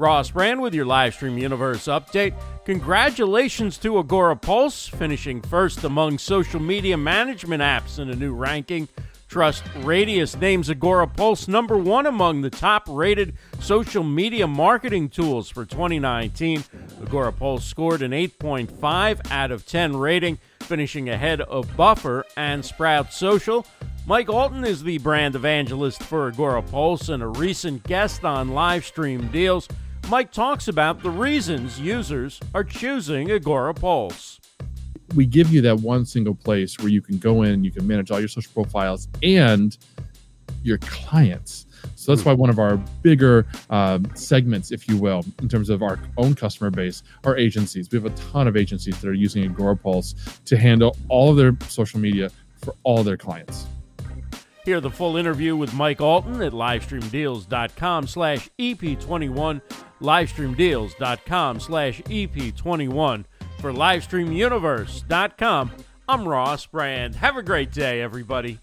Ross Brand with your Livestream Universe update. Congratulations to Agorapulse, finishing first among social media management apps in a new ranking. Trust Radius names Agorapulse number one among the top rated social media marketing tools for 2019. Agorapulse scored an 8.5 out of 10 rating, finishing ahead of Buffer and Sprout Social. Mike Allton is the brand evangelist for Agorapulse and a recent guest on Livestream Deals. Mike talks about the reasons users are choosing Agorapulse we give you that one single place where you can go in, you can manage all your social profiles and your clients. So that's why one of our bigger um, segments, if you will, in terms of our own customer base, are agencies. We have a ton of agencies that are using Agorapulse to handle all of their social media for all their clients. Hear the full interview with Mike Allton at livestreamdeals.com slash EP21, livestreamdeals.com slash EP21 for LivestreamUniverse.com. I'm Ross Brand. Have a great day, everybody.